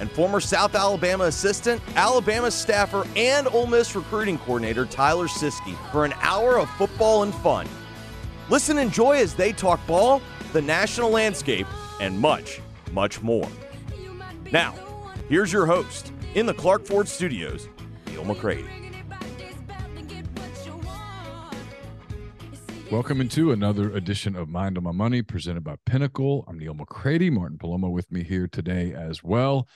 and former South Alabama assistant, Alabama staffer, and Ole Miss recruiting coordinator Tyler Siskey for an hour of football and fun. Listen and enjoy as they talk ball, the national landscape, and much, much more. Now, here's your host in the Clark Ford Studios, Neil McCready. Welcome into another edition of Mind on My Money presented by Pinnacle. I'm Neil McCready. Martin Palomo with me here today as well.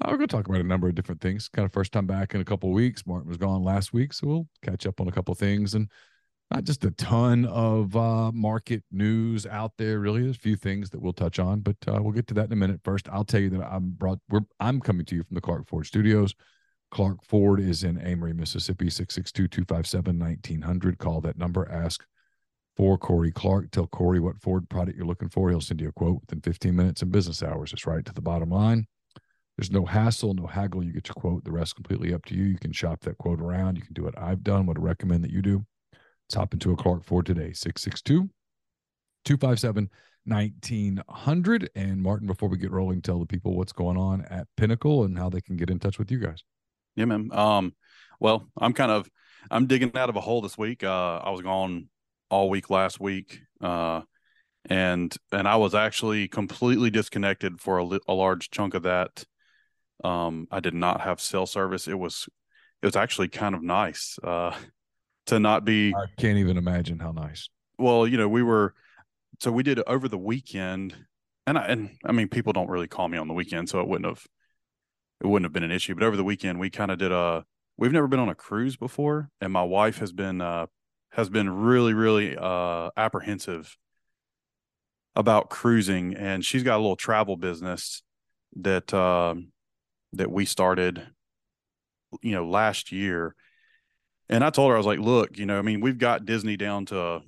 Uh, we're going to talk about a number of different things. Kind of first time back in a couple weeks. Martin was gone last week, so we'll catch up on a couple things and not just a ton of uh, market news out there. Really, there's a few things that we'll touch on, but uh, we'll get to that in a minute. First, I'll tell you that I'm brought. We're I'm coming to you from the Clark Ford Studios. Clark Ford is in Amory, Mississippi, 662-257-1900. Call that number. Ask for Corey Clark. Tell Corey what Ford product you're looking for. He'll send you a quote within 15 minutes in business hours. It's right to the bottom line. There's no hassle, no haggle. You get your quote. The rest completely up to you. You can shop that quote around. You can do what I've done, what I recommend that you do. Let's hop into a Clark Ford today. 662 257 1900. And Martin, before we get rolling, tell the people what's going on at Pinnacle and how they can get in touch with you guys. Yeah, man. Um, well, I'm kind of I'm digging out of a hole this week. Uh, I was gone all week last week, uh, and and I was actually completely disconnected for a, a large chunk of that. Um, I did not have cell service. It was it was actually kind of nice uh, to not be. I can't even imagine how nice. Well, you know, we were so we did it over the weekend, and I and I mean, people don't really call me on the weekend, so it wouldn't have it wouldn't have been an issue. But over the weekend, we kind of did a. We've never been on a cruise before, and my wife has been uh, has been really, really uh, apprehensive about cruising, and she's got a little travel business that uh, that we started, you know, last year. And I told her I was like, "Look, you know, I mean, we've got Disney down to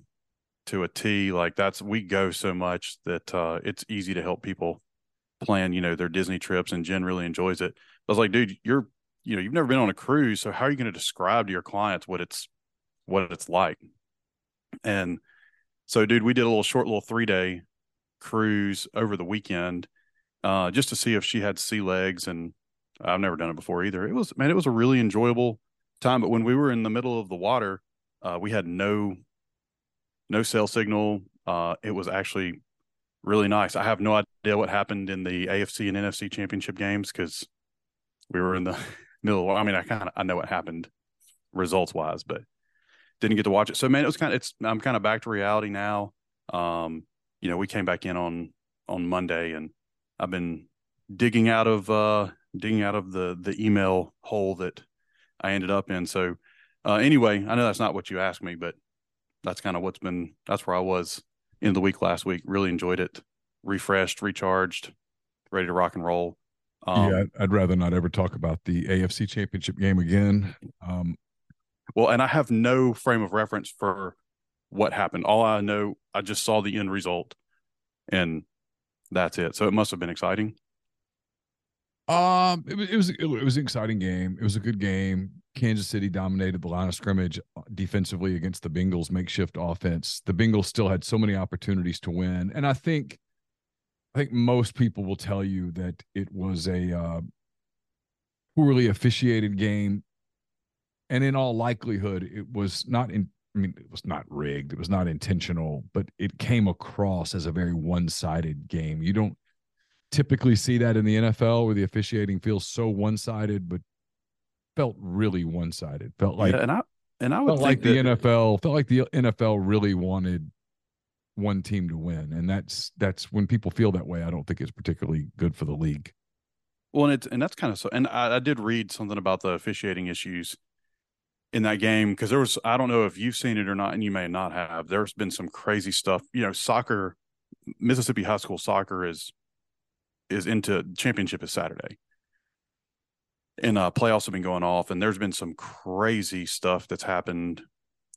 to a T. Like that's we go so much that uh, it's easy to help people plan, you know, their Disney trips. And Jen really enjoys it. I was like, dude, you're, you know, you've never been on a cruise, so how are you going to describe to your clients what it's what it's like. And so, dude, we did a little short, little three day cruise over the weekend uh, just to see if she had sea legs. And I've never done it before either. It was, man, it was a really enjoyable time. But when we were in the middle of the water, uh, we had no, no cell signal. Uh, it was actually really nice. I have no idea what happened in the AFC and NFC championship games because we were in the middle. I mean, I kind of I know what happened results wise, but didn't get to watch it. So man, it was kind of it's I'm kind of back to reality now. Um, you know, we came back in on on Monday and I've been digging out of uh digging out of the the email hole that I ended up in. So uh anyway, I know that's not what you asked me, but that's kind of what's been that's where I was in the week last week. Really enjoyed it. Refreshed, recharged, ready to rock and roll. Um, yeah, I'd rather not ever talk about the AFC Championship game again. Um, well, and I have no frame of reference for what happened. All I know, I just saw the end result, and that's it. So it must have been exciting. Um, it, was it was it was an exciting game. It was a good game. Kansas City dominated the line of scrimmage uh, defensively against the Bengals' makeshift offense. The Bengals still had so many opportunities to win, and I think, I think most people will tell you that it was a uh, poorly officiated game, and in all likelihood, it was not in. I mean, it was not rigged. It was not intentional, but it came across as a very one-sided game. You don't typically see that in the NFL where the officiating feels so one-sided, but felt really one-sided. Felt like yeah, and I and I would felt like the that- NFL felt like the NFL really wanted one team to win, and that's that's when people feel that way. I don't think it's particularly good for the league. Well, and it's and that's kind of so. And I, I did read something about the officiating issues in that game because there was I don't know if you've seen it or not, and you may not have. There's been some crazy stuff. You know, soccer, Mississippi high school soccer is is into championship is Saturday, and uh, playoffs have been going off, and there's been some crazy stuff that's happened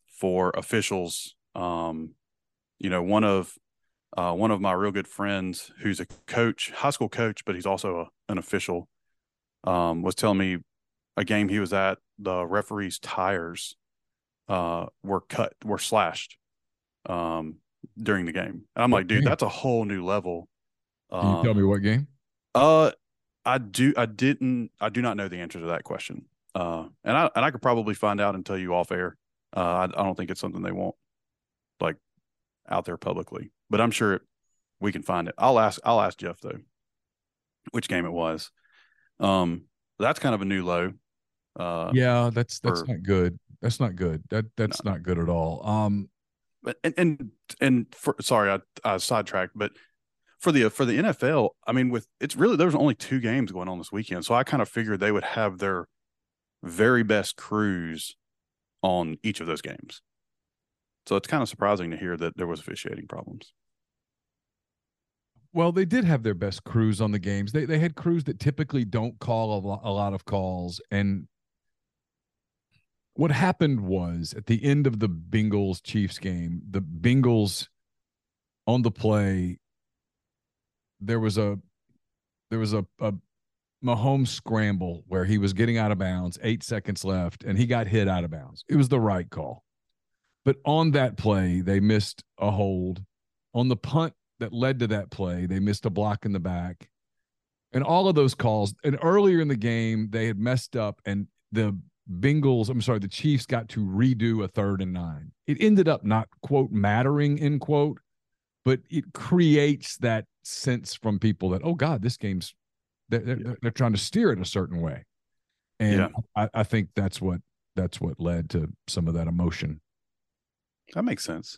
for officials. Um, you know, one of uh, one of my real good friends who's a coach, high school coach, but he's also a, an official, um, was telling me a game he was at, the referee's tires uh, were cut, were slashed um, during the game. And I'm like, dude, that's a whole new level. Can you tell Um, me what game? uh, I do. I didn't. I do not know the answer to that question. Uh, and I and I could probably find out and tell you off air. Uh, I, I don't think it's something they want like out there publicly, but I'm sure it, we can find it. I'll ask. I'll ask Jeff though, which game it was. Um, that's kind of a new low. Uh, yeah, that's that's not good. That's not good. That that's not good at all. Um, but and and and for sorry, I, I sidetracked, but for the for the NFL, I mean, with it's really there was only two games going on this weekend, so I kind of figured they would have their very best crews on each of those games. So it's kind of surprising to hear that there was officiating problems. Well, they did have their best crews on the games. They they had crews that typically don't call a lot of calls. And what happened was at the end of the Bengals Chiefs game, the Bengals on the play, there was a there was a, a Mahomes scramble where he was getting out of bounds, eight seconds left, and he got hit out of bounds. It was the right call. But on that play, they missed a hold. On the punt that led to that play. They missed a block in the back. And all of those calls, and earlier in the game, they had messed up, and the Bengals, I'm sorry, the Chiefs got to redo a third and nine. It ended up not, quote, mattering, end quote, but it creates that sense from people that, oh, God, this game's, they're, they're, they're trying to steer it a certain way. And Yeah. I, I think that's what that's what led to some of that emotion. That makes sense.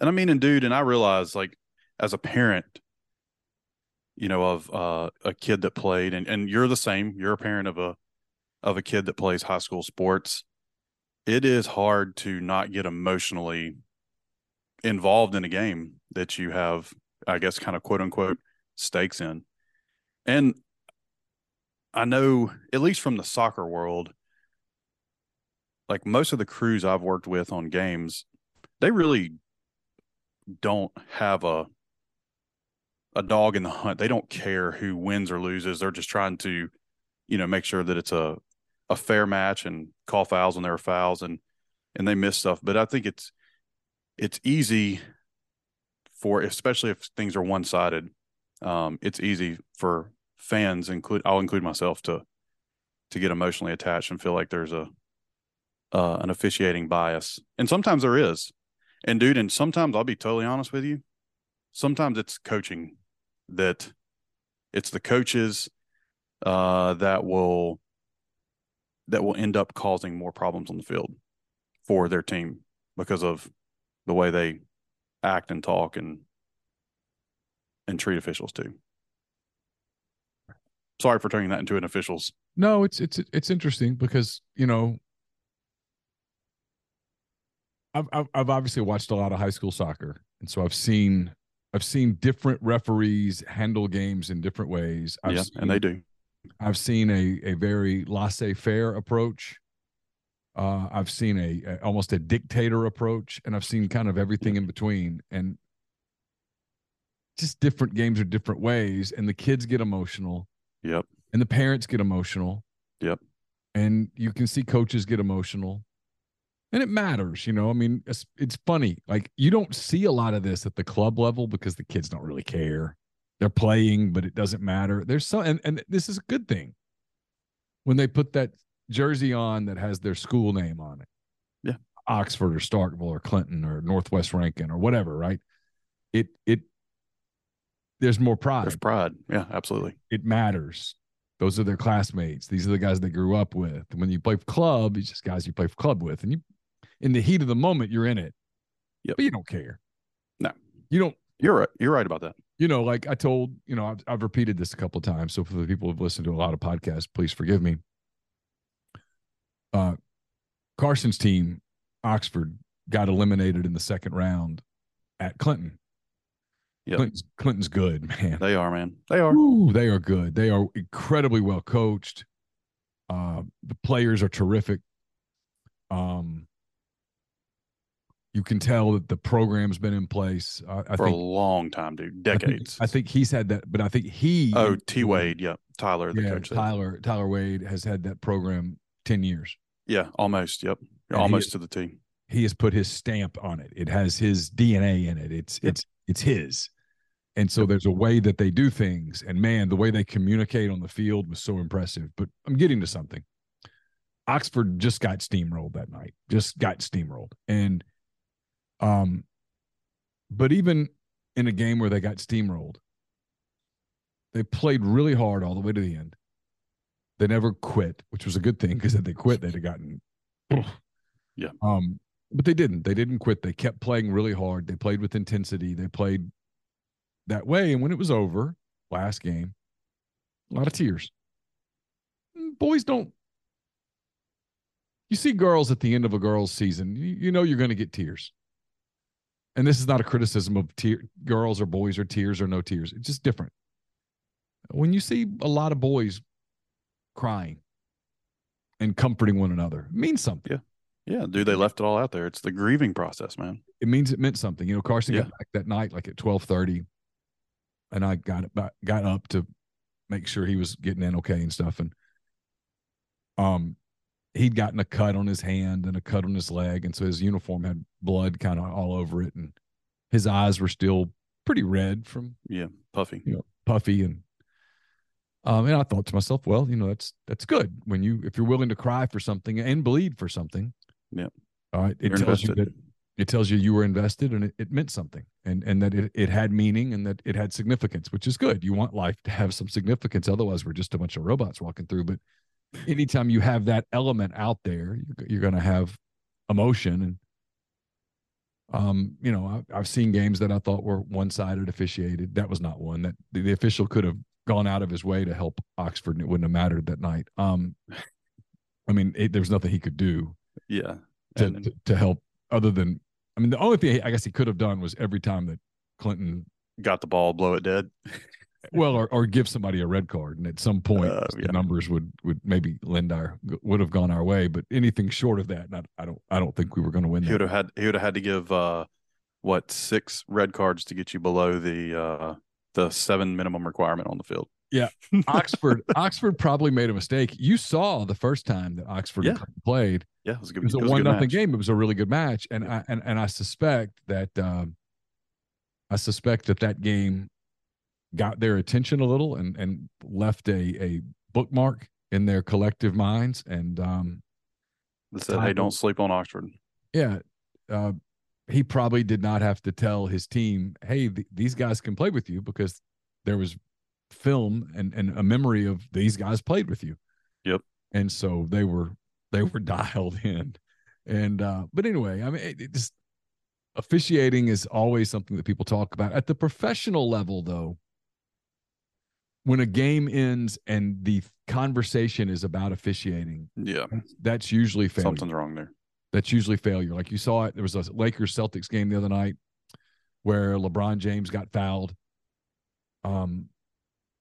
And I mean, and dude, and I realize like as a parent, you know, of uh, a kid that played, and and you're the same. You're a parent of a of a kid that plays high school sports. It is hard to not get emotionally involved in a game that you have, I guess, kind of quote unquote stakes in. And I know, at least from the soccer world, like most of the crews I've worked with on games, they really don't have a a dog in the hunt. They don't care who wins or loses. They're just trying to, you know, make sure that it's a a fair match and call fouls when there are fouls and and they miss stuff. But I think it's it's easy for especially if things are one sided. Um, it's easy for fans, include I'll include myself to to get emotionally attached and feel like there's a uh, an officiating bias, and sometimes there is. And dude, and sometimes I'll be totally honest with you. Sometimes it's coaching that it's the coaches uh, that will that will end up causing more problems on the field for their team because of the way they act and talk and and treat officials too. Sorry for turning that into an officials. No, it's it's it's interesting because you know I've I've, I've obviously watched a lot of high school soccer, and so I've seen I've seen different referees handle games in different ways. I've yeah, seen, and they do. I've seen a a very laissez-faire approach. Uh, I've seen a, a almost a dictator approach, and I've seen kind of everything in between, and just different games are different ways. And the kids get emotional. Yep. And the parents get emotional. Yep. And you can see coaches get emotional. And it matters, you know. I mean, it's, it's funny. Like you don't see a lot of this at the club level because the kids don't really care. They're playing, but it doesn't matter. There's some, and, and this is a good thing when they put that jersey on that has their school name on it. Yeah. Oxford or Starkville or Clinton or Northwest Rankin or whatever, right? It it there's more pride. There's pride. Yeah, absolutely. It matters. Those are their classmates. These are the guys they grew up with. When you play for club, it's just guys you play for club with. And you in the heat of the moment, you're in it. Yep. But you don't care. No. You don't You're right. You're right about that. You know, like I told, you know, I've, I've repeated this a couple of times. So for the people who've listened to a lot of podcasts, please forgive me. Uh, Carson's team, Oxford, got eliminated in the second round at Clinton. Yep. Clinton's, Clinton's good, man. They are, man. They are. Ooh, they are good. They are incredibly well coached. Uh, the players are terrific. Um, you can tell that the program's been in place. I, I for think a long time, dude. I think- Decades. I think, he's had that, but I think he. oh, T Wade. Yep. Tyler, the yeah. Tyler Tyler Wade has had that program ten years. Yeah, almost. Yep. And almost to the T. He has put his stamp on it. It has his DNA in it. It's Yep. it's it's his. And so there's a way that they do things, and man, the way they communicate on the field was so impressive. But I'm getting to something. Oxford just got steamrolled that night. Just got steamrolled, and um, but even in a game where they got steamrolled, they played really hard all the way to the end. They never quit, which was a good thing because if they quit, they'd have gotten. Yeah. Um, but they didn't. They didn't quit. They kept playing really hard. They played with intensity. They played that way. And when it was over, last game, a lot of tears. Boys don't. You see girls at the end of a girl's season, you, you know you're going to get tears. And this is not a criticism of tear, girls or boys or tears or no tears. It's just different. When you see a lot of boys crying and comforting one another, it means something. Yeah, Yeah. dude. They left it all out there. It's the grieving process, man. it means it meant something. You know, Carson Yeah. got back that night like at twelve thirty, and I got got up to make sure he was getting in okay and stuff. And um, he'd gotten a cut on his hand and a cut on his leg, and so his uniform had blood kind of all over it, and his eyes were still pretty red from Yeah, puffy. you know puffy and. Um, and I thought to myself, well, you know, that's that's good when you if you're willing to cry for something and bleed for something. Yeah. All right. It You're tells you that it tells you you were invested and it, it meant something and and that it, it had meaning and that it had significance which is good you want life to have some significance otherwise we're just a bunch of robots walking through but anytime you have that element out there you're, you're going to have emotion and um you know I, i've seen games that i thought were one-sided officiated that was not one that the, the official could have gone out of his way to help oxford and it wouldn't have mattered that night um i mean it, there was nothing he could do Yeah. to, And- to, to help other than I mean the only thing I guess he could have done was every time that Clinton got the ball, blow it dead. well or, or give somebody a red card and at some point Uh, the numbers would would maybe lend our would have gone our way but anything short of that not, I don't I don't think we were going to win He would have had he would have had to give uh what six red cards to get you below the uh the seven minimum requirement on the field. Yeah, Oxford Oxford probably made a mistake you saw the first time that Oxford Yeah. Played Yeah, it was a good. it was a it one good nothing match. game. It was a really good match, and I and, and I suspect that um, I suspect that that game got their attention a little and and left a a bookmark in their collective minds. And um, That said, hey, don't sleep on Oxford. yeah, uh, he probably did not have to tell his team, "Hey, th- these guys can play with you," because there was film and and a memory of these guys played with you. Yep. And so they were they were dialed in, and uh, but anyway, I mean, it, it just officiating is always something that people talk about at the professional level, though. When a game ends and the conversation is about officiating, Yeah, that's usually failure something's wrong there. that's usually failure. Like you saw it, there was a Lakers Celtics game the other night where LeBron James got fouled. Um,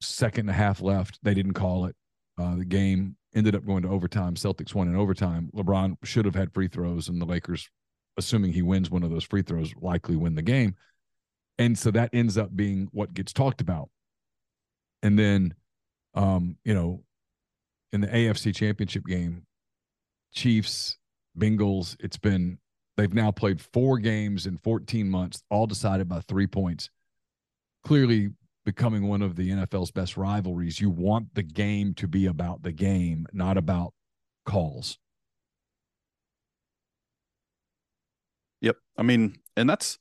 second and a half left, they didn't call it. Uh, the game ended up going to overtime. Celtics won in overtime. LeBron should have had free throws, and the Lakers, assuming he wins one of those free throws, likely win the game. And so that ends up being what gets talked about. And then Um, you know, in the AFC championship game, Chiefs, Bengals, it's been they've now played four games in 14 months, all decided by three points. Clearly becoming one of the NFL's best rivalries. You want the game to be about the game, not about calls. Yep. I mean, and that's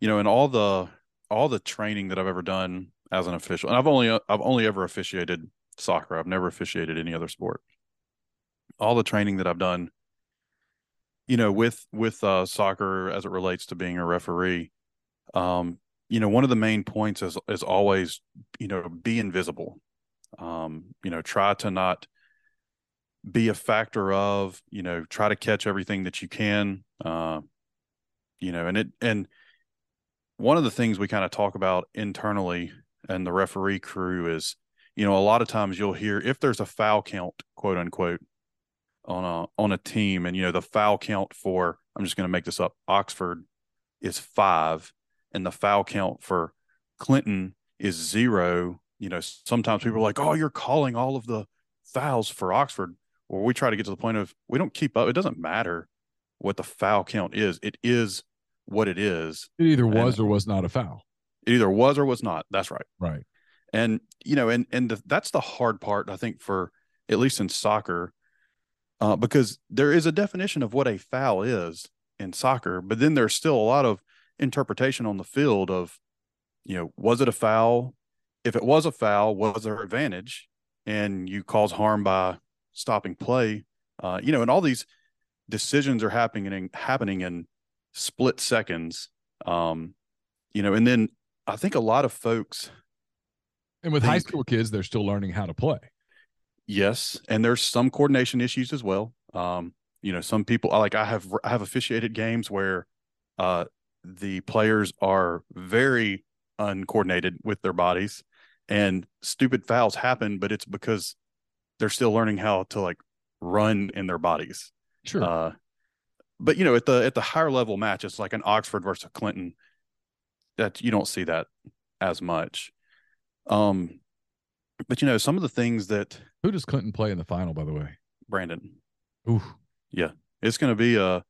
you know, in all the all the training that I've ever done as an official, and I've only I've only ever officiated soccer. I've never officiated any other sport. All the training that I've done, you know, with with uh, soccer as it relates to being a referee, um, you know, one of the main points is is always, you know, be invisible. Um, you know, try to not be a factor of, you know, try to catch everything that you can. Uh, you know, and it and one of the things we kind of talk about internally and the referee crew is, you know, a lot of times you'll hear if there's a foul count, quote unquote, on a on a team, and you know, the foul count for I'm just going to make this up, Oxford is five, and the foul count for Clinton is zero. You know, sometimes people are like, "Oh, you're calling all of the fouls for Oxford." Or we try to get to the point of we don't keep up. It doesn't matter what the foul count is. It is what it is. It either was and or was not a foul. It either was or was not. That's right. Right. And you know, and and the, that's the hard part I think for at least in soccer, uh, because there is a definition of what a foul is in soccer, but then there's still a lot of interpretation on the field of, you know, was it a foul? If it was a foul, was there advantage? And you cause harm by stopping play. Uh, you know, and all these decisions are happening in happening in split seconds. Um, you know, and then I think a lot of folks and with think, high school kids, they're still learning how to play. Yes, and there's some coordination issues as well. Um, you know, some people like I have I have officiated games where uh, the players are very uncoordinated with their bodies, and stupid fouls happen, but it's because they're still learning how to like run in their bodies. Sure. Uh, but you know, at the at the higher level matches, like an Oxford versus Clinton, that you don't see that as much. Um, but you know, some of the things that who does Clinton play in the final? By the way, Brandon. Ooh, yeah, it's going to be a.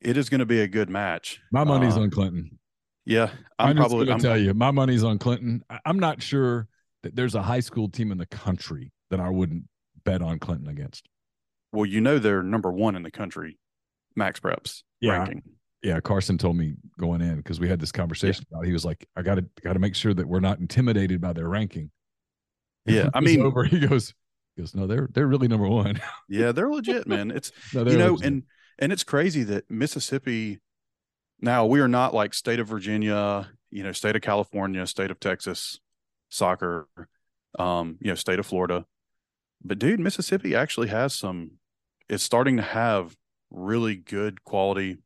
It is going to be a good match. My money's uh, on Clinton. Yeah, I'm, I'm probably going to tell you, my money's on Clinton. I'm not sure that there's a high school team in the country that I wouldn't bet on Clinton against. Well, you know they're number one in the country MaxPreps yeah. ranking. Yeah, Carson told me going in because we had this conversation yeah. about. It. He was like, "I got to got to make sure that we're not intimidated by their ranking." Yeah, I mean, over. He goes, he goes, "No, they're they're really number one." yeah, they're legit, man. It's no, you know, legit. and and it's crazy that Mississippi. Now we are not like state of Virginia, you know, state of California, state of Texas, soccer, um, you know, state of Florida, but dude, Mississippi actually has some. It's starting to have really good quality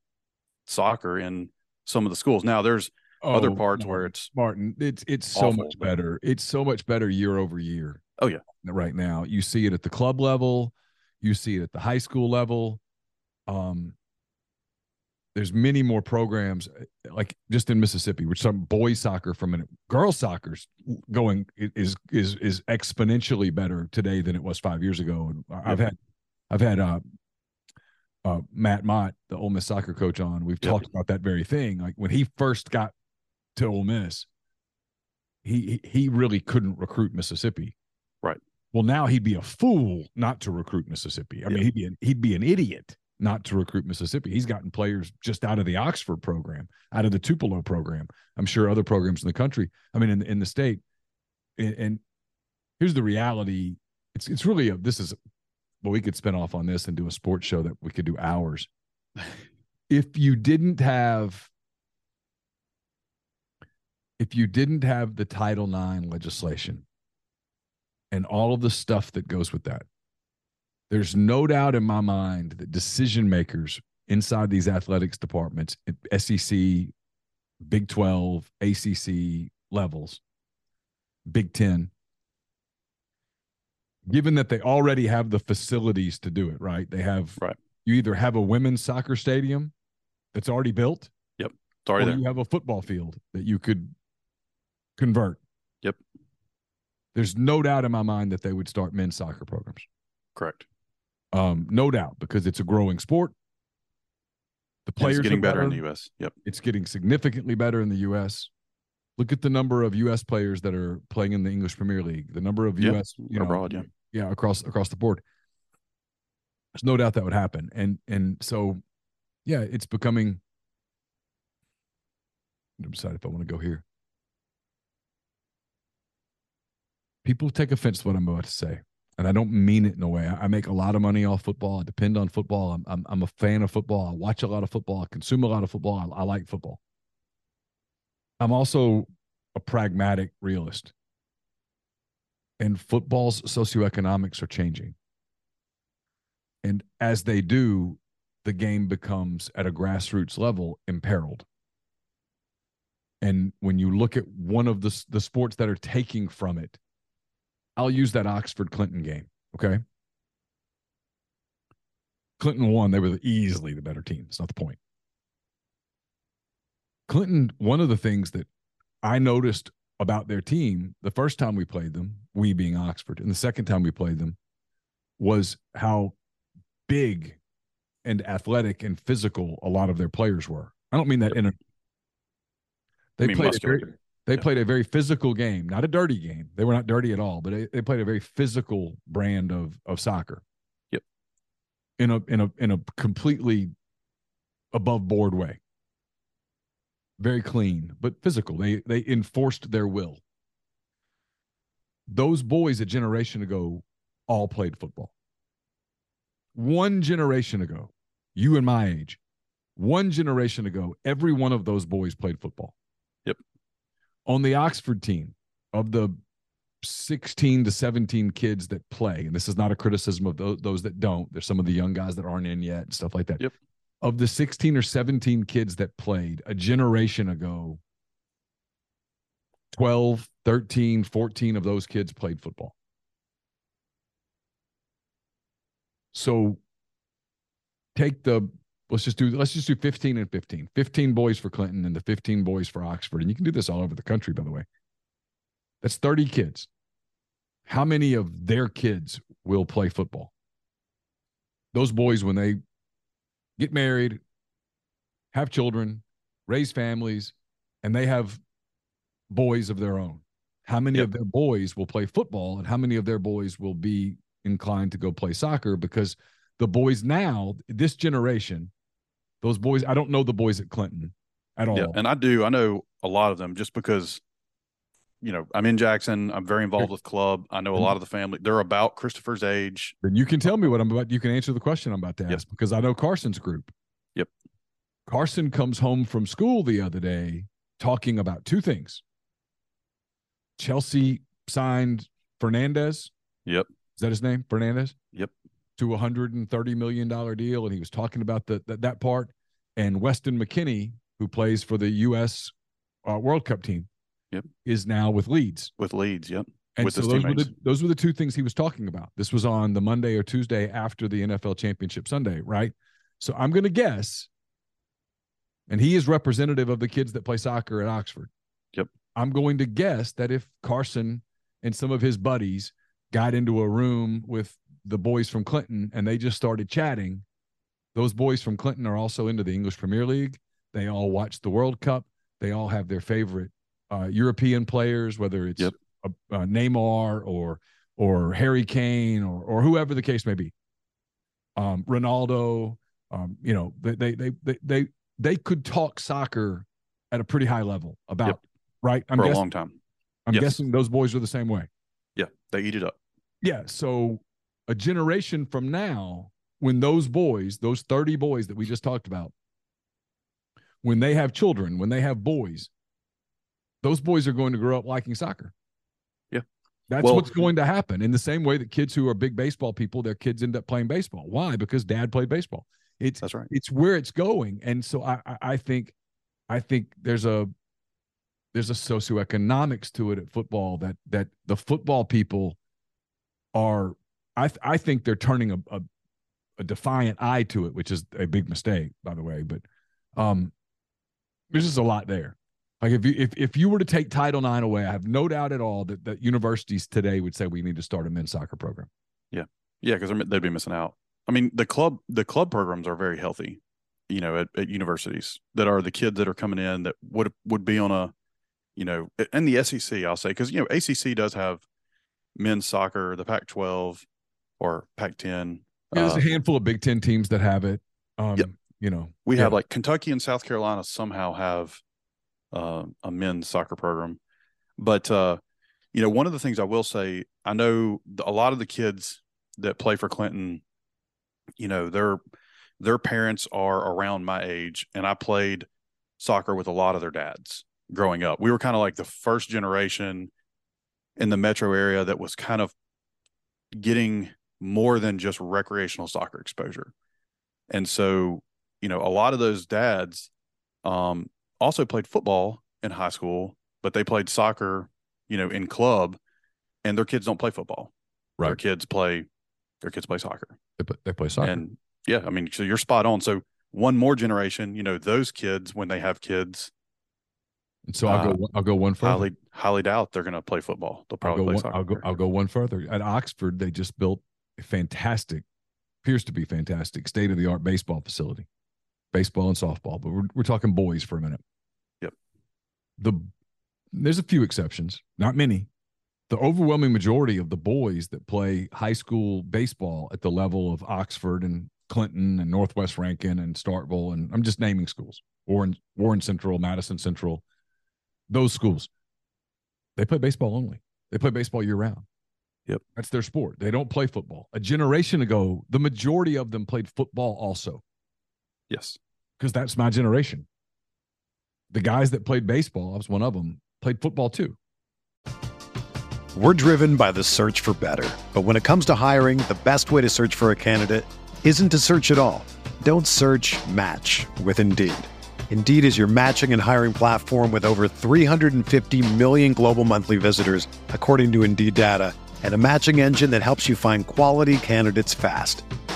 soccer in some of the schools. Now there's oh, other parts where it's Martin. It's it's so awful, much better. It's so much better year over year. Oh yeah. Right now, you see it at the club level, you see it at the high school level. Um, there's many more programs like just in Mississippi, which some boys soccer from minute, girls soccer's going is is is exponentially better today than it was five years ago. And I've had I've had uh, uh, Matt Mott, the Ole Miss soccer coach, on. We've yep. talked about that very thing. Like when he first got to Ole Miss, he he really couldn't recruit Mississippi. Right. Well, now he'd be a fool not to recruit Mississippi. I yep. mean, he'd be an, he'd be an idiot not to recruit Mississippi. He's gotten players just out of the Oxford program, out of the Tupelo program. I'm sure other programs in the country. I mean, in in the state. And, and here's the reality. It's it's really a this is well, we could spin off on this and do a sports show that we could do hours. if you didn't have if you didn't have the Title IX legislation and all of the stuff that goes with that, there's no doubt in my mind that decision makers inside these athletics departments, SEC, Big 12, ACC levels, Big 10, given that they already have the facilities to do it, right? They have right. You either have a women's soccer stadium that's already built. Yep, it's already or there. You have a football field that you could convert. Yep. there's no doubt in my mind that they would start men's soccer programs. Correct. Um, no doubt because it's a growing sport. The players it's getting better. better in the U.S. Yep. It's getting significantly better in the U.S. Look at the number of U.S. players that are playing in the English Premier League. The number of Yeah, U.S. you know, abroad, yeah. yeah, across across the board. There's no doubt that would happen, and and so, yeah, it's becoming. I'm decide if I want to go here. People take offense to what I'm about to say, and I don't mean it in a way. I, I make a lot of money off football. I depend on football. I'm, I'm I'm a fan of football. I watch a lot of football. I consume a lot of football. I, I like football. I'm also a pragmatic realist. And football's socioeconomics are changing. And as they do, the game becomes at a grassroots level imperiled. And when you look at one of the, the sports that are taking from it, I'll use that Oxford Clinton game. Okay. Clinton won. They were easily the better team. It's not the point. Clinton, one of the things that I noticed about their team the first time we played them, we being Oxford, and the second time we played them was how big and athletic and physical a lot of their players were. I don't mean that in a they I mean, played a very, they Yeah. played a very physical game, not a dirty game. They were not dirty at all, but they, they played a very physical brand of of soccer. Yep. In a in a in a completely above board way. Very clean, but physical. They they enforced their will. Those boys a generation ago all played football. One generation ago, you and my age, one generation ago, every one of those boys played football. Yep. On the Oxford team, of the 16 to 17 kids that play, and this is not a criticism of those, those that don't, there's some of the young guys that aren't in yet and stuff like that. Yep. Of the 16 or 17 kids that played a generation ago, 12, 13, 14 of those kids played football. So take the let's just do let's just do 15 and 15. 15 boys for Clinton and the 15 boys for Oxford. And you can do this all over the country, by the way. That's 30 kids. How many of their kids will play football? Those boys, when they get married, have children, raise families, and they have boys of their own. How many Yep. of their boys will play football and how many of their boys will be inclined to go play soccer? Because the boys now, this generation, those boys, I don't know the boys at Clinton at all. Yeah, and I do. I know a lot of them just because, you know, I'm in Jackson. I'm very involved with club. I know a lot of the family. They're about Christopher's age. then you can tell me what I'm about. You can answer the question I'm about to Yep. ask because I know Carson's group. Yep. Carson comes home from school the other day talking about two things. Chelsea signed Fernandez. Yep. Is that his name? Fernandez? Yep. To a hundred and thirty million dollar deal, and he was talking about the, that that part. And Weston McKennie, who plays for the U.S. Uh, World Cup team, Yep. is now with Leeds. with Leeds. Yep. And with so those were the those were the two things he was talking about. This was on the Monday or Tuesday after the NFL Championship Sunday, right? So I'm going to guess, and he is representative of the kids that play soccer at Oxford. Yep. I'm going to guess that if Carson and some of his buddies got into a room with the boys from Clinton and they just started chatting, those boys from Clinton are also into the English Premier League. They all watch the World Cup. They all have their favorite uh, European players, whether it's Yep. uh, Neymar or or Harry Kane or or whoever the case may be. Um, Ronaldo, um, you know, they they they they they they could talk soccer at a pretty high level about Yep. right. I'm for a long time. I'm yes. guessing those boys are the same way. Yeah, they eat it up. Yeah. So a generation from now, when those boys, those 30 boys that we just talked about, when they have children, when they have boys, those boys are going to grow up liking soccer. Yeah. That's Well- what's going to happen. In the same way that kids who are big baseball people, their kids end up playing baseball. Why? Because dad played baseball. It's That's right. it's where it's going. And so I I, think I think there's a there's a socioeconomics to it at football that that the football people are I th- I think they're turning a, a a defiant eye to it, which is a big mistake, by the way. But um there's just a lot there. Like if you if, if you were to take Title IX away, I have no doubt at all that, that universities today would say we need to start a men's soccer program. Yeah, yeah, because they'd be missing out. I mean, the club the club programs are very healthy, you know, at, at universities that are the kids that are coming in that would would be on a, you know, and the SEC I'll say because you know ACC does have men's soccer, the Pac-12 or Pac-10. Yeah, there's uh, a handful of Big Ten teams that have it. Um, yep. You know, we yeah. have like Kentucky and South Carolina somehow have uh, a men's soccer program, but uh, you know, one of the things I will say, I know a lot of the kids that play for Clinton, you know, their their parents are around my age, and I played soccer with a lot of their dads growing up. We were kind of like the first generation in the metro area that was kind of getting more than just recreational soccer exposure. And so, you know, a lot of those dads um, also played football in high school, but they played soccer, you know, in club, and their kids don't play football. Right. Their kids play, their kids play soccer. They, play, they play soccer. And yeah, I mean, so you're spot on. So one more generation, you know, those kids when they have kids, and so I'll go. Uh, I'll go one further. Highly, highly doubt they're going to play football. They'll probably play one, soccer. I'll go. I'll go one further. At Oxford, they just built a fantastic, appears to be fantastic, state of the art baseball facility, baseball and softball. But we're we're talking boys for a minute. The there's a few exceptions, not many. The overwhelming majority of the boys that play high school baseball at the level of Oxford and Clinton and Northwest Rankin and Starkville and I'm just naming schools. Warren Warren Central, Madison Central, those schools, they play baseball only. They play baseball year round. Yep. That's their sport. They don't play football. A generation ago, the majority of them played football also. Yes. Because that's my generation. The guys that played baseball, I was one of them, played football too. We're driven by the search for better. But when it comes to hiring, the best way to search for a candidate isn't to search at all. Don't search match with Indeed. Indeed is your matching and hiring platform with over 350 million global monthly visitors, according to Indeed data, and a matching engine that helps you find quality candidates fast.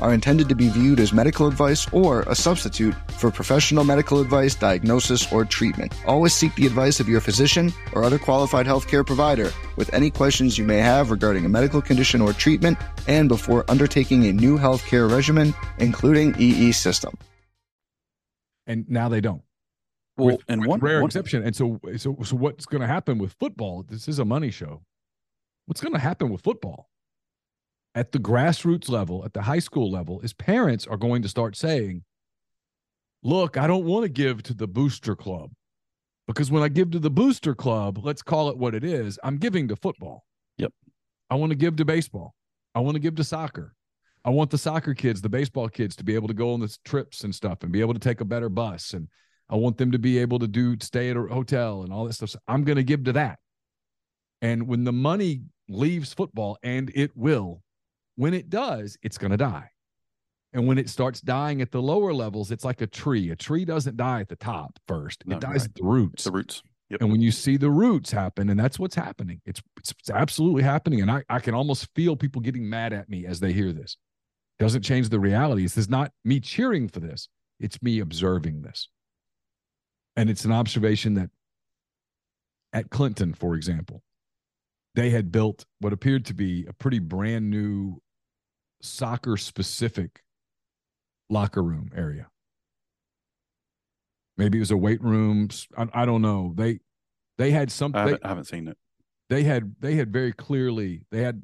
are intended to be viewed as medical advice or a substitute for professional medical advice, diagnosis, or treatment. Always seek the advice of your physician or other qualified healthcare provider with any questions you may have regarding a medical condition or treatment and before undertaking a new healthcare regimen, including EE system. And now they don't. Well, with, and with one rare one, exception. And so, so, so what's going to happen with football? This is a money show. What's going to happen with football? At the grassroots level, at the high school level, is parents are going to start saying, look, I don't want to give to the booster club because when I give to the booster club, let's call it what it is, I'm giving to football. Yep. I want to give to baseball. I want to give to soccer. I want the soccer kids, the baseball kids to be able to go on the trips and stuff and be able to take a better bus. And I want them to be able to do stay at a hotel and all that stuff. So I'm going to give to that. And when the money leaves football, and it will, when it does, it's going to die. And when it starts dying at the lower levels, it's like a tree. A tree doesn't die at the top first; it dies right. at the roots. the roots. Yep. And when you see the roots happen, and that's what's happening, it's it's, it's absolutely happening. And I, I can almost feel people getting mad at me as they hear this. Doesn't change the reality. This is not me cheering for this. It's me observing this. And it's an observation that at Clinton, for example, they had built what appeared to be a pretty brand new soccer specific locker room area. Maybe it was a weight room. I, I don't know. They they had something. haven't, I haven't seen it. They had they had very clearly they had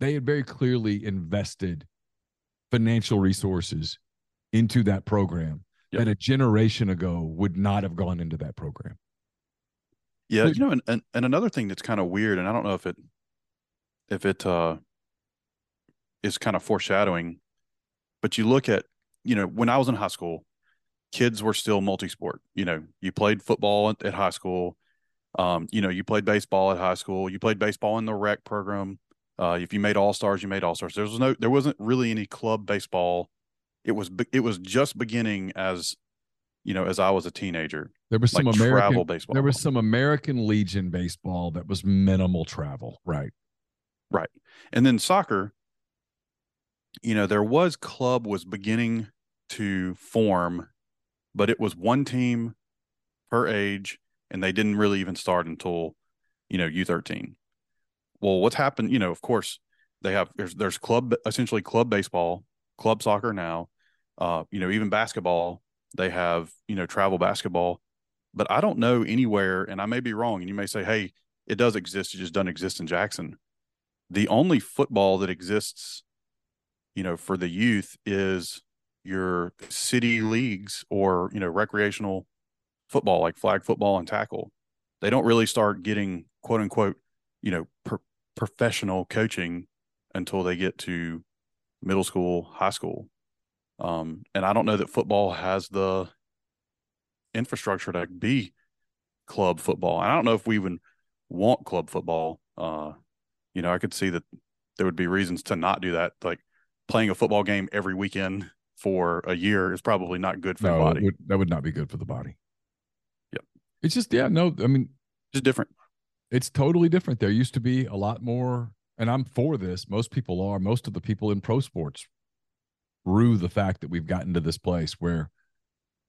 they had very clearly invested financial resources into that program Yep. that a generation ago would not have gone into that program. Yeah, you know, and, and and another thing that's kind of weird, and I don't know if it if it uh is kind of foreshadowing, but you look at, you know, when I was in high school, kids were still multi-sport. You know, you played football at, at high school, um, you know, you played baseball at high school, you played baseball in the rec program. Uh, if you made all stars, you made all stars. There was no, there wasn't really any club baseball. It was, it was just beginning as, you know, as I was a teenager, There was like some American travel baseball. there was some American Legion baseball that was minimal travel, right? Right. And then soccer, you know, there was club was beginning to form, but it was one team per age, and they didn't really even start until, you know, U13. Well, what's happened, you know, of course, they have there's there's club essentially club baseball, club soccer now, uh, you know, even basketball, they have, you know, travel basketball. But I don't know anywhere, and I may be wrong, and you may say, hey, it does exist, it just doesn't exist in Jackson the only football that exists you know for the youth is your city leagues or you know recreational football like flag football and tackle. They don't really start getting quote unquote you know pro- professional coaching until they get to middle school high school. Um and i don't know that football has the infrastructure to be club football. And i don't know if we even want club football. Uh you know, I could see that there would be reasons to not do that. Like playing a football game every weekend for a year is probably not good for the body. would, that would not be good for the body. Yep. It's just yeah, no, I mean Just different. it's totally different. There used to be a lot more, and I'm for this. Most people are. Most of the people in pro sports rue the fact that we've gotten to this place where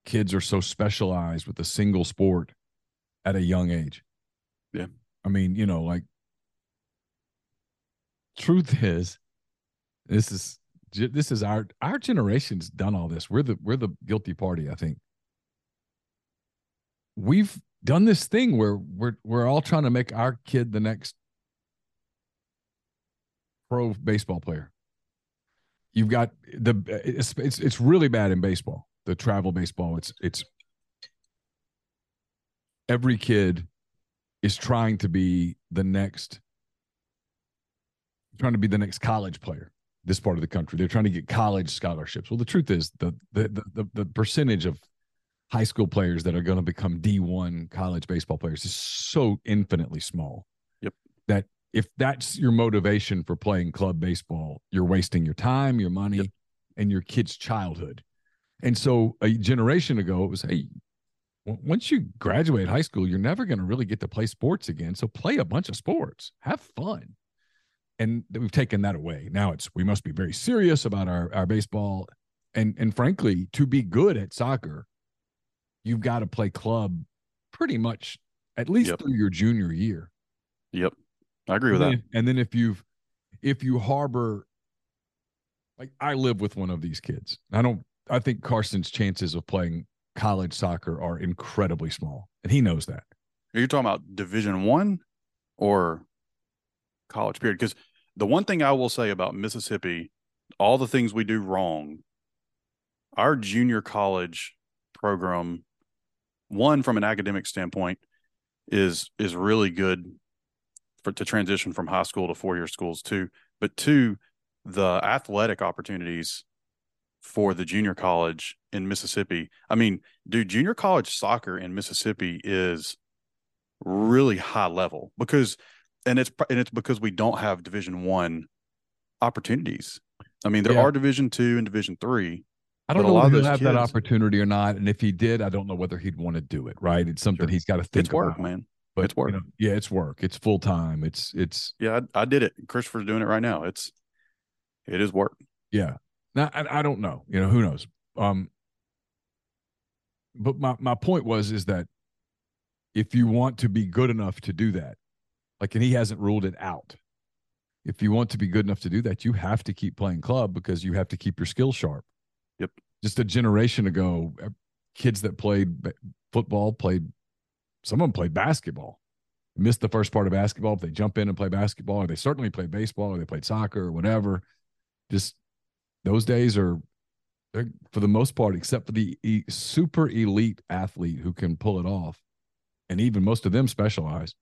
kids are so specialized with a single sport at a young age. Yeah. I mean, you know, like truth is, this is this is our our generation's done all this. We're the we're the guilty party, I think. We've done this thing where we're we're all trying to make our kid the next pro baseball player. You've got the it's it's it's really bad in baseball. The travel baseball. It's it's every kid is trying to be the next trying to be the next college player this part of the country they're trying to get college scholarships well the truth is the the the, the, percentage of high school players that are going to become d1 college baseball players is so infinitely small Yep. that if that's your motivation for playing club baseball you're wasting your time your money Yep. and your kid's childhood and so a generation ago it was hey once you graduate high school, you're never going to really get to play sports again. So play a bunch of sports, have fun. And we've taken that away. Now it's we must be very serious about our our baseball, and and frankly, to be good at soccer, you've got to play club pretty much at least Yep. through your junior year. Yep. I agree with and that. then, and then if you've if you harbor like I live with one of these kids. I don't I think Carson's chances of playing college soccer are incredibly small. And he knows that. Are you talking about division one or college period? Because the one thing I will say about Mississippi, all the things we do wrong, our junior college program, one from an academic standpoint, is is really good for to transition from high school to four year schools too. But two, the athletic opportunities for the junior college in Mississippi. I mean, dude, junior college soccer in Mississippi is really high level because and it's and it's because we don't have division 1 opportunities. I mean, there Yeah. are Division two and Division three. I don't know if he'll have that opportunity or not. And if he did, I don't know whether he'd want to do it. Right? It's something Sure. he's got to think It's work, about. man. But It's work. you know, yeah, it's work. It's full time. It's it's Yeah, I, I did it. Christopher's doing it right now. It's it is work. Yeah. Now I, I don't know. You know, who knows? Um but my, my point was is that if you want to be good enough to do that, like and he hasn't ruled it out. If you want to be good enough to do that, you have to keep playing club because you have to keep your skill sharp. Yep. Just a generation ago, kids that played football played some of them played basketball. Missed the first part of basketball, but they jump in and play basketball, or they certainly played baseball, or they played soccer, or whatever just those days are for the most part except for the e- super elite athlete who can pull it off and even most of them specialize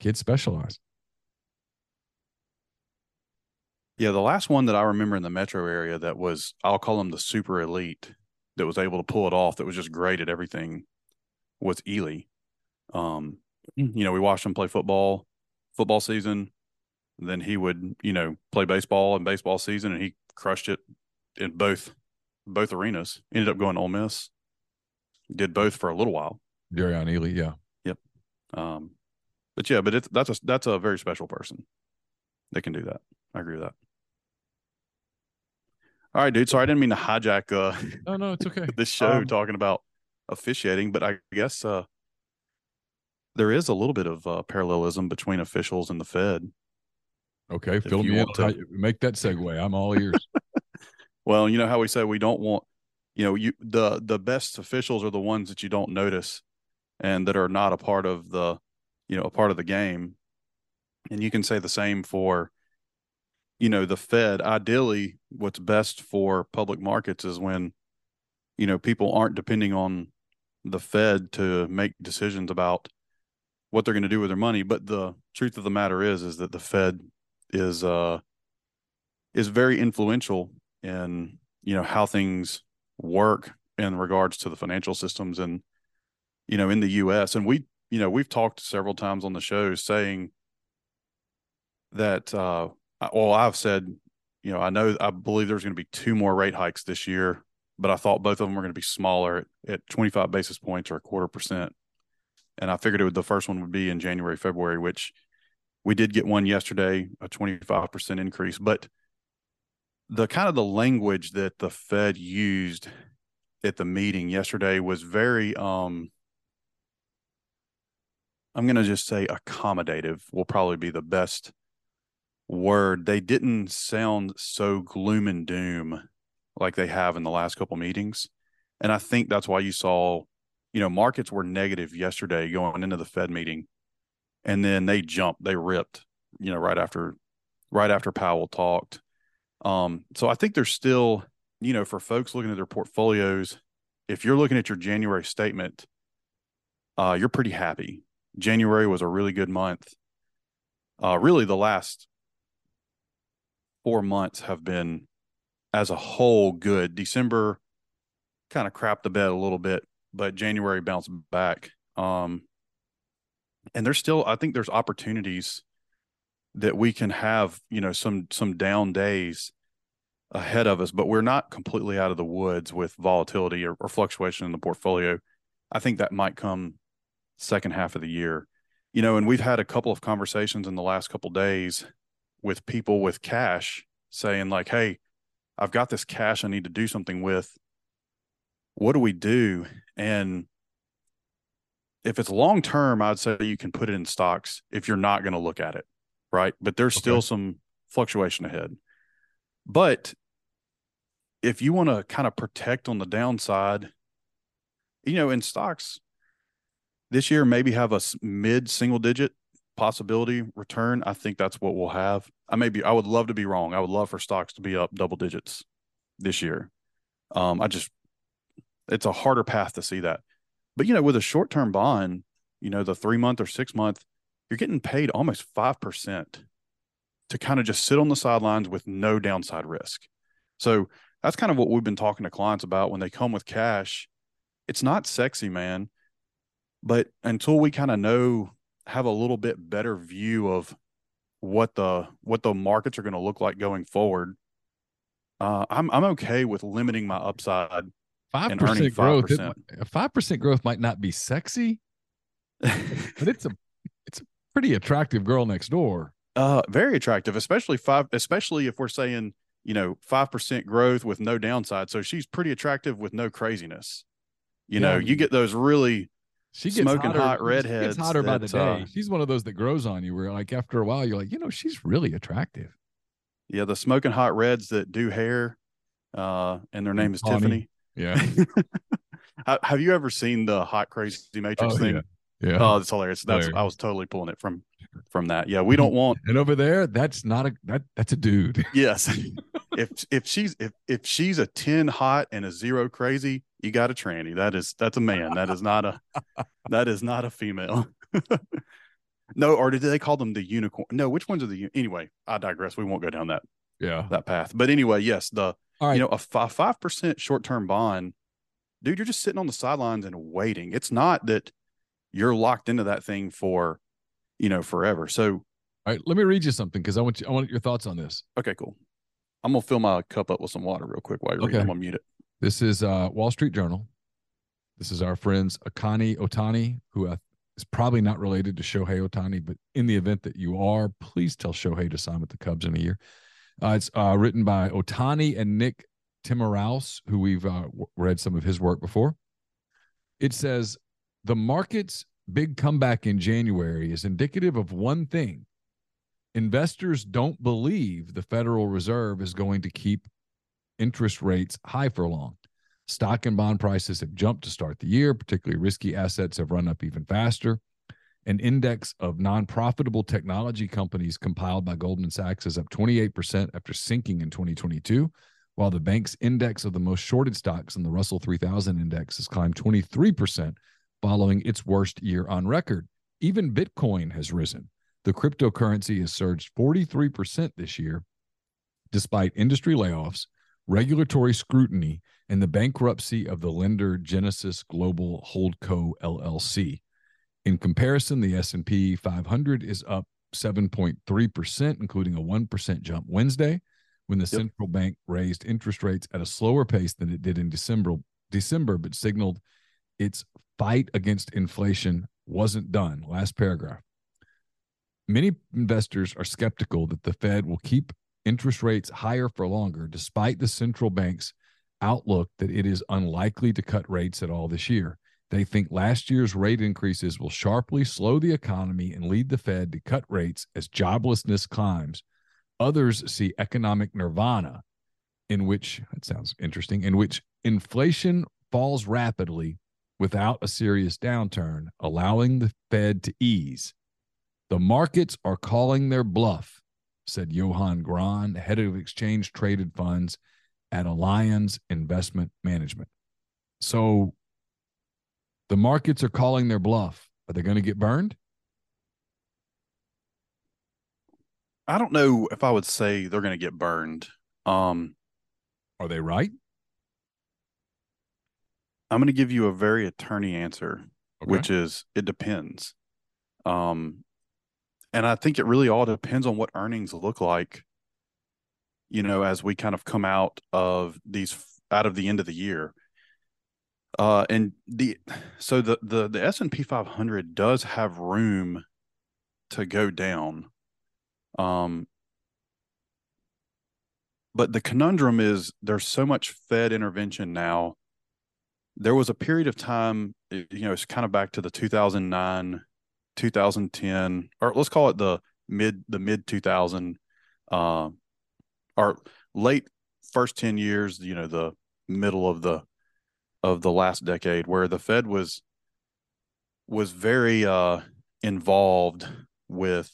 kids specialize Yeah, the last one that I remember in the metro area that was I'll call them the super elite that was able to pull it off that was just great at everything was Ealy. Um, you know, we watched him play football, football season. Then he would, you know, play baseball and baseball season, and he crushed it in both both arenas. Ended up going to Ole Miss. Did both for a little while. Jerrion Ealy, yeah yep. Um, but yeah, but it's that's a that's a very special person that can do that. I agree with that. All right, dude. Sorry, I didn't mean to hijack uh no no it's okay this show Um, talking about officiating, but I guess uh there is a little bit of uh, parallelism between officials and the Fed. okay if fill you me in to- make that segue i'm all ears Well, you know how we say we don't want, you know, you the the best officials are the ones that you don't notice and that are not a part of the, you know, a part of the game. And you can say the same for, you know, the Fed. Ideally, what's best for public markets is when, you know, people aren't depending on the Fed to make decisions about what they're going to do with their money. But the truth of the matter is, is that the Fed is uh is very influential in you know how things work in regards to the financial systems and you know in the US and we you know we've talked several times on the show saying that uh well I've said you know I know I believe there's going to be two more rate hikes this year but I thought both of them were going to be smaller at, at 25 basis points or a quarter percent. And I figured it would the first one would be in January February which we did get one yesterday a 25% increase. But the kind of the language that the Fed used at the meeting yesterday was very um I'm going to just say accommodative will probably be the best word. They didn't sound so gloom and doom like they have in the last couple meetings. And I think that's why you saw, you know, markets were negative yesterday going into the Fed meeting. And then they jumped, they ripped, you know, right after right after Powell talked. Um, so I think there's still, you know, for folks looking at their portfolios, if you're looking at your January statement, uh, you're pretty happy. January was a really good month. Uh, really, the last four months have been, as a whole, good. December kind of crapped the bed a little bit, but January bounced back. Um, and there's still, I think, there's opportunities that we can have, you know, some some down days ahead of us, but we're not completely out of the woods with volatility or, or fluctuation in the portfolio. I think that might come second half of the year. You know, and we've had a couple of conversations in the last couple days with people with cash saying like, "Hey, I've got this cash I need to do something with. What do we do?" And if it's long term, I'd say you can put it in stocks if you're not going to look at it, right? But there's still some fluctuation ahead. But if you want to kind of protect on the downside, you know, in stocks this year, maybe have a mid single digit possibility return. I think that's what we'll have. I may be, I would love to be wrong. I would love for stocks to be up double digits this year. Um, I just, it's a harder path to see that. But, you know, with a short term bond, you know, the three month or six month, you're getting paid almost 5% to kind of just sit on the sidelines with no downside risk. So that's kind of what we've been talking to clients about when they come with cash. It's not sexy, man. But until we kind of know, have a little bit better view of what the what the markets are going to look like going forward, uh, I'm I'm okay with limiting my upside. Five percent growth. 5%. Five percent growth might not be sexy, but it's a it's a pretty attractive girl next door. Uh, very attractive, especially five, especially if we're saying you know five percent growth with no downside. So she's pretty attractive with no craziness. You Yeah, know, you get those really She gets Smoking hotter, hot she redheads gets hotter by the that, day. uh, she's one of those that grows on you. Where like after a while, you're like, you know, she's really attractive. yeah the smoking hot reds that do hair, uh, and their name is. Tiffany. Yeah. Have you ever seen the Hot Crazy Matrix Oh, thing? yeah. Yeah. Oh, that's hilarious. That's Hilarious. I was totally pulling it from from that. Yeah, we don't want and over there, that's not a that that's a dude. yes. if if she's if if she's a 10 hot and a zero crazy, you got a tranny. That is that's a man. That is not a that is not a female. no, or did they call them the unicorn? No, which ones are the anyway? I digress. We won't go down that Yeah. that path. But anyway, yes, the All right. you know a five percent short term bond, dude. You're just sitting on the sidelines and waiting. It's not that you're locked into that thing for you know forever. So All right. Let me read you something because I want you, I want your thoughts on this. okay, cool. I'm gonna fill my cup up with some water real quick while you're reading. I'm gonna mute it. This is uh, Wall Street Journal. This is our friends Akane Otani, who uh, is probably not related to Shohei Ohtani, but in the event that you are, please tell Shohei to sign with the Cubs in a year. Uh, it's uh, written by Otani and Nick Timiraos, who we've uh, w- read some of his work before. It says the market's big comeback in January is indicative of one thing. Investors don't believe the Federal Reserve is going to keep interest rates high for long. Stock and bond prices have jumped to start the year, particularly risky assets have run up even faster. An index of non profitable technology companies compiled by Goldman Sachs is up 28% after sinking in 2022, while the bank's index of the most shorted stocks in the Russell 3000 index has climbed 23% following its worst year on record. Even Bitcoin has risen. The cryptocurrency has surged 43% this year, despite industry layoffs, regulatory scrutiny, and the bankruptcy of the lender Genesis Global Holdco LLC. In comparison, the S&P 500 is up 7.3%, including a 1% jump Wednesday, when the central bank raised interest rates at a slower pace than it did in December, December but signaled its fight against inflation wasn't done. Last paragraph. Many investors are skeptical that the Fed will keep interest rates higher for longer, despite the central bank's outlook that it is unlikely to cut rates at all this year. They think last year's rate increases will sharply slow the economy and lead the Fed to cut rates as joblessness climbs. Others see economic nirvana, in which, that sounds interesting, in which inflation falls rapidly without a serious downturn, allowing the Fed to ease. The markets are calling their bluff, said Johan Grahn, head of exchange traded funds at Allianz Investment Management. So the markets are calling their bluff. Are they going to get burned? I don't know if I would say they're gonna get burned. Um, Are they right? I'm gonna give you a very attorney answer. Okay. which is it depends. Um, and I think it really all depends on what earnings look like. You know, as we kind of come out of these out of the end of the year. Uh, and the so the the the S and P 500 does have room to go down. Um, but the conundrum is there's so much Fed intervention now there was a period of time, you know, it's kind of back to the 2009, 2010, or let's call it the mid the mid 2000, uh, or late first 10 years, you know, the middle of the of the last decade, where the Fed was was very uh, involved with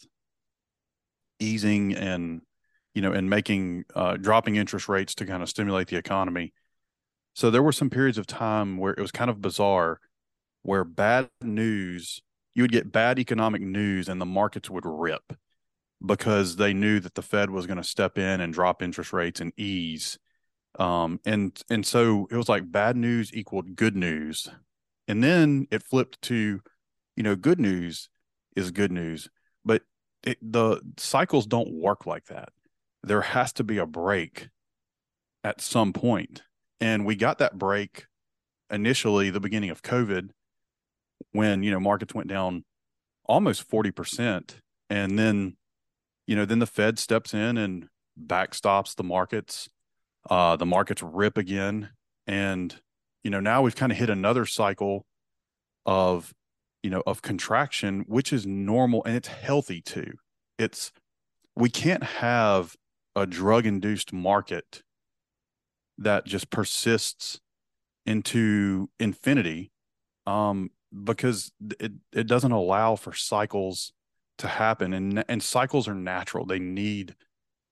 easing and you know and making uh, dropping interest rates to kind of stimulate the economy. So there were some periods of time where it was kind of bizarre, where bad news, you would get bad economic news and the markets would rip because they knew that the Fed was going to step in and drop interest rates and ease. Um, and and so it was like bad news equaled good news. And then it flipped to, you know, good news is good news. But it, the cycles don't work like that. There has to be a break at some point. And we got that break initially the beginning of COVID when, you know, markets went down almost 40% and then you know then the Fed steps in and backstops the markets. Uh the markets rip again and you know now we've kind of hit another cycle of you know of contraction which is normal and it's healthy too it's we can't have a drug induced market that just persists into infinity um, because it, it doesn't allow for cycles to happen and and cycles are natural they need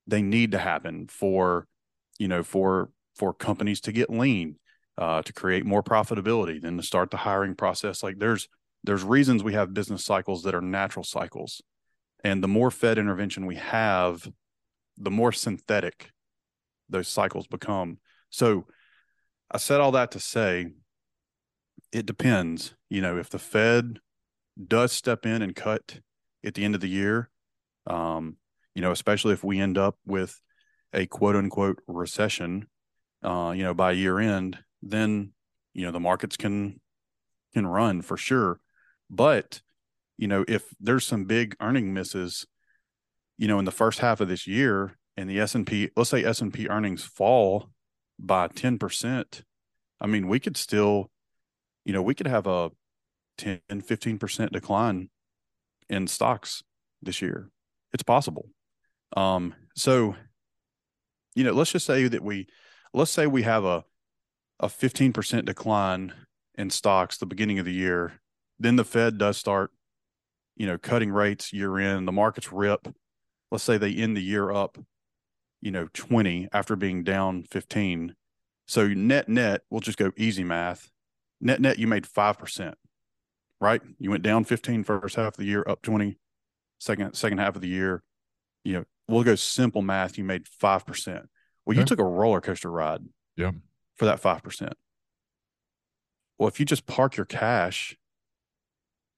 they need to happen for you know for for companies to get lean uh, to create more profitability then to start the hiring process like there's there's reasons we have business cycles that are natural cycles. And the more Fed intervention we have, the more synthetic those cycles become. So I said all that to say it depends. You know, if the Fed does step in and cut at the end of the year, um, you know, especially if we end up with a quote unquote recession, uh, you know, by year end, then, you know, the markets can can run for sure. But, you know, if there's some big earning misses, you know, in the first half of this year and the S&P, let's say S&P earnings fall by 10%, I mean, we could still, you know, we could have a 10, 15% decline in stocks this year. It's possible. Um, so, you know, let's just say that we, let's say we have a, a 15% decline in stocks the beginning of the year then the Fed does start, you know, cutting rates year in. The markets rip. Let's say they end the year up, you know, 20 after being down 15. So net net, we'll just go easy math. Net net, you made 5%, right? You went down 15 first half of the year, up 20 second second half of the year. You know, we'll go simple math. You made 5%. Well, you took a roller coaster ride. Yeah. For that 5%. Well, if you just park your cash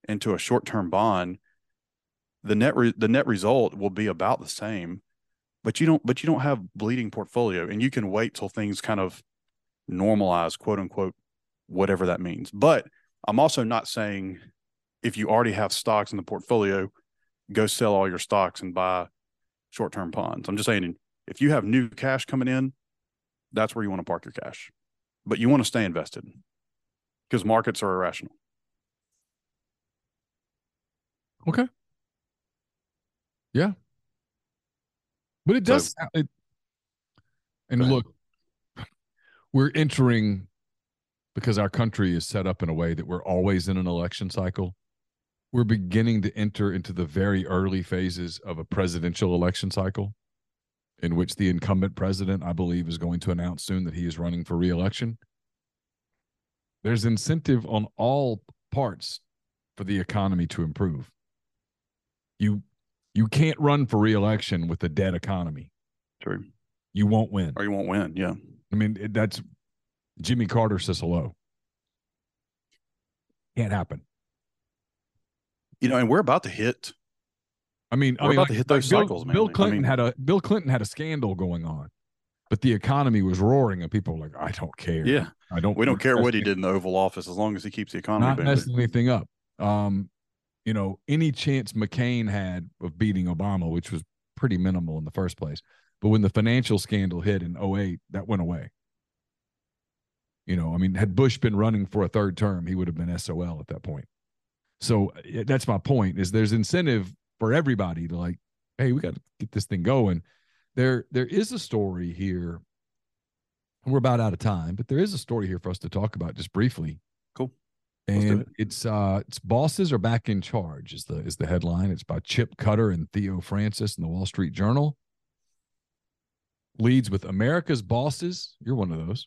into a short-term bond, the net re- the net result will be about the same, but you don't but you don't have bleeding portfolio, and you can wait till things kind of normalize, quote unquote, whatever that means. But I'm also not saying if you already have stocks in the portfolio, go sell all your stocks and buy short-term bonds. I'm just saying if you have new cash coming in, that's where you want to park your cash. But you want to stay invested because markets are irrational. Okay. Yeah. But it does. So, it, and look, we're entering because our country is set up in a way that we're always in an election cycle. We're beginning to enter into the very early phases of a presidential election cycle in which the incumbent president, I believe, is going to announce soon that he is running for reelection. There's incentive on all parts for the economy to improve you you can't run for reelection with a dead economy. True. You won't win. Or you won't win. Yeah. I mean, that's Jimmy Carter says hello. Can't happen. You know, and we're about to hit. I mean, we're I mean, about like, to hit those Bill, cycles, man. Bill Clinton I mean, had a Bill Clinton had a scandal going on, but the economy was roaring, and people were like, "I don't care. Yeah, I don't. We don't care what he did in the Oval Office as long as he keeps the economy. Not messing anything up. Um, you know, any chance McCain had of beating Obama, which was pretty minimal in the first place. But when the financial scandal hit in 08, that went away. You know, I mean, had Bush been running for a third term, he would have been SOL at that point. So that's my point is there's incentive for everybody to like, hey, we got to get this thing going. There, there is a story here. We're about out of time, but there is a story here for us to talk about just briefly and it. it's uh it's bosses are back in charge is the is the headline. It's by chip cutter and theo francis in the wall street journal. Leads with america's bosses. You're one of those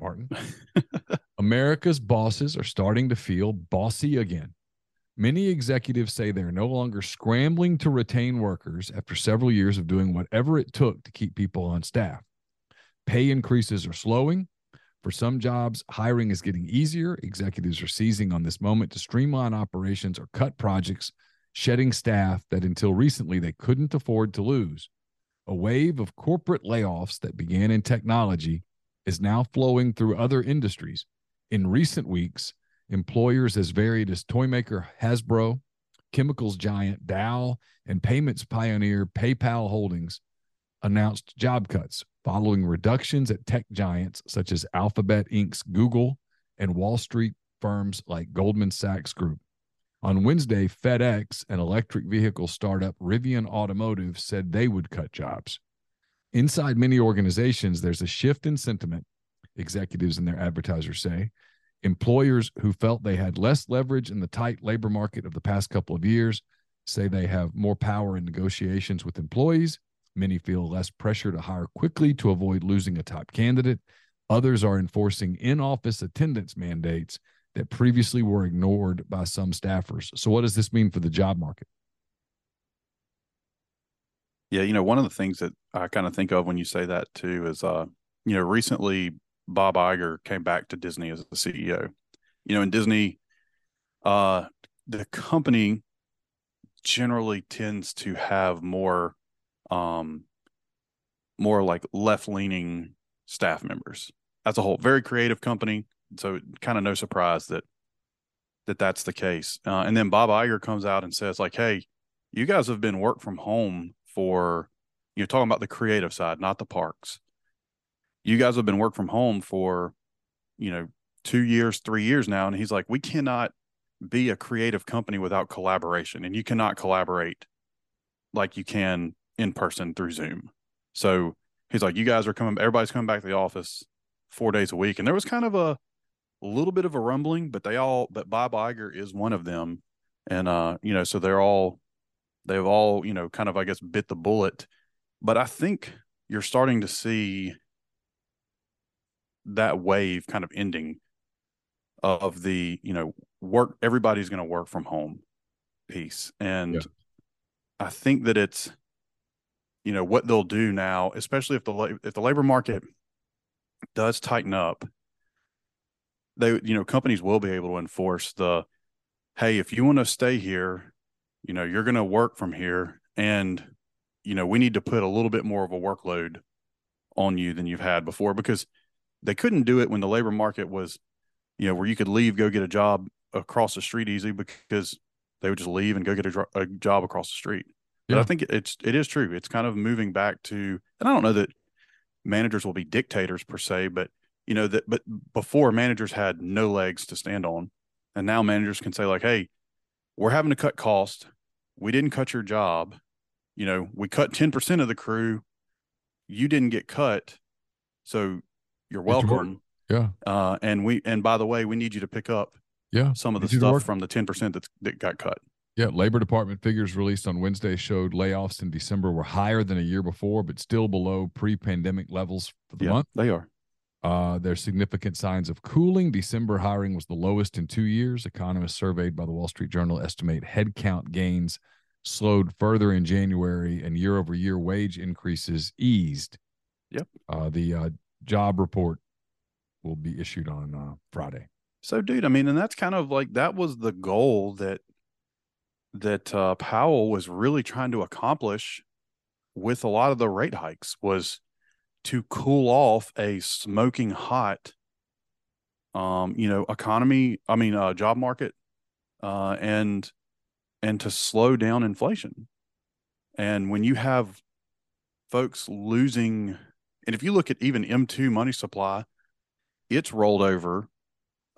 martin. America's bosses are starting to feel bossy again. Many executives say they're no longer scrambling to retain workers after several years of doing whatever it took to keep people on staff. Pay increases are slowing for some jobs, hiring is getting easier. Executives are seizing on this moment to streamline operations or cut projects shedding staff that until recently they couldn't afford to lose. A wave of corporate layoffs that began in technology is now flowing through other industries. In recent weeks, employers as varied as toy maker Hasbro, chemicals giant Dow, and payments pioneer PayPal Holdings announced job cuts following reductions at tech giants such as Alphabet Inc.'s Google and Wall Street firms like Goldman Sachs Group. On Wednesday, FedEx and electric vehicle startup Rivian Automotive said they would cut jobs. Inside many organizations, there's a shift in sentiment, executives and their advertisers say. Employers who felt they had less leverage in the tight labor market of the past couple of years say they have more power in negotiations with employees. Many feel less pressure to hire quickly to avoid losing a top candidate. Others are enforcing in office attendance mandates that previously were ignored by some staffers. So, what does this mean for the job market? Yeah, you know, one of the things that I kind of think of when you say that too is, uh, you know, recently Bob Iger came back to Disney as the CEO. You know, in Disney, uh, the company generally tends to have more, um, more like left leaning staff members as a whole. Very creative company, so kind of no surprise that that that's the case. Uh, and then Bob Iger comes out and says like, "Hey, you guys have been work from home for you know talking about the creative side, not the parks. You guys have been work from home for you know two years, three years now." And he's like, "We cannot be a creative company without collaboration, and you cannot collaborate like you can in person through Zoom." So he's like, "You guys are coming. Everybody's coming back to the office." four days a week and there was kind of a a little bit of a rumbling, but they all, but Bob Iger is one of them. And, uh, you know, so they're all, they've all, you know, kind of, I guess, bit the bullet. But I think you're starting to see that wave kind of ending of the, you know, work, everybody's going to work from home piece. And yeah. I think that it's, you know, what they'll do now, especially if the, if the labor market does tighten up, they you know companies will be able to enforce the hey if you want to stay here you know you're going to work from here and you know we need to put a little bit more of a workload on you than you've had before because they couldn't do it when the labor market was you know where you could leave go get a job across the street easy because they would just leave and go get a, a job across the street yeah. but i think it's it is true. It's kind of moving back to and i don't know that managers will be dictators per se but you know that but before managers had no legs to stand on and now managers can say like hey we're having to cut cost. We didn't cut your job. You know we cut 10% of the crew. You didn't get cut. So you're welcome. Yeah. Uh, and we and by the way we need you to pick up yeah. some of the stuff from the 10% that's, that got cut yeah, Labor Department figures released on Wednesday showed layoffs in December were higher than a year before, but still below pre-pandemic levels for the yeah, month. They are. Uh, there's significant signs of cooling. December hiring was the lowest in two years. Economists surveyed by the Wall Street Journal estimate headcount gains slowed further in January, and year over year wage increases eased. Yep. Uh, the uh, job report will be issued on uh, Friday. So, dude, I mean, and that's kind of like that was the goal that that uh, Powell was really trying to accomplish with a lot of the rate hikes was to cool off a smoking hot um you know economy i mean uh job market uh and and to slow down inflation. And when you have folks losing and if you look at even m2 money supply it's rolled over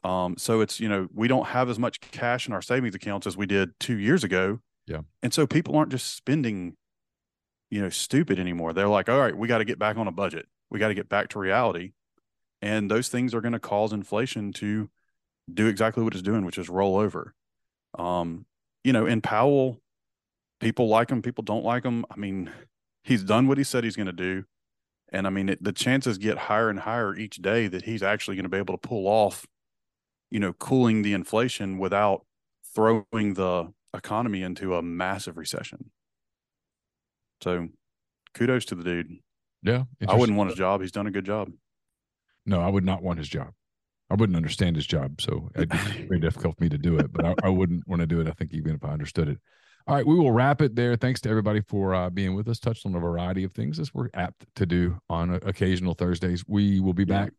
um so it's you know we don't have as much cash in our savings accounts as we did 2 years ago. Yeah. And so people aren't just spending you know stupid anymore. They're like all right we got to get back on a budget. We got to get back to reality. And those things are going to cause inflation to do exactly what it's doing which is roll over. Um you know in powell people like him people don't like him. I mean he's done what he said he's going to do. And i mean it, the chances get higher and higher each day that he's actually going to be able to pull off you know cooling the inflation without throwing the economy into a massive recession so kudos to the dude. Yeah. I wouldn't want his job. He's done a good job. No, I would not want his job. I wouldn't understand his job. So it'd be very difficult for me to do it, but I, I wouldn't want to do it. I think even if I understood it. All right, we will wrap it there. Thanks to everybody for uh, being with us. Touched on a variety of things as we're apt to do on occasional Thursdays. We will be back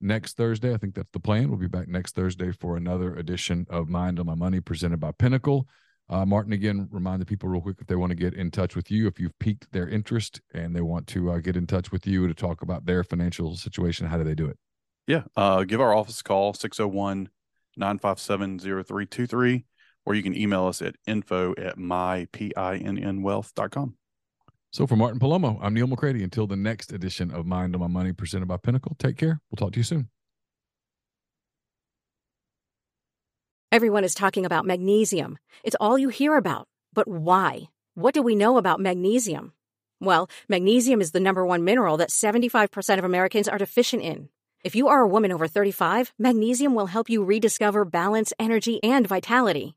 next Thursday. I think that's the plan. We'll be back next Thursday for another edition of Mind on My Money presented by Pinnacle. Uh, Martin, again, remind the people real quick if they want to get in touch with you, if you've piqued their interest and they want to uh, get in touch with you to talk about their financial situation, how do they do it? Yeah. Uh, give our office a call, 601 957 0323, or you can email us at info at mypinnwealth.com. So for Martin Palomo, I'm Neil McCready. Until the next edition of Mind on My Money presented by Pinnacle, take care. We'll talk to you soon. Everyone is talking about magnesium. It's all you hear about. But why? What do we know about magnesium? Well, magnesium is the number one mineral that 75% of Americans are deficient in. If you are a woman over 35, magnesium will help you rediscover balance, energy, and vitality.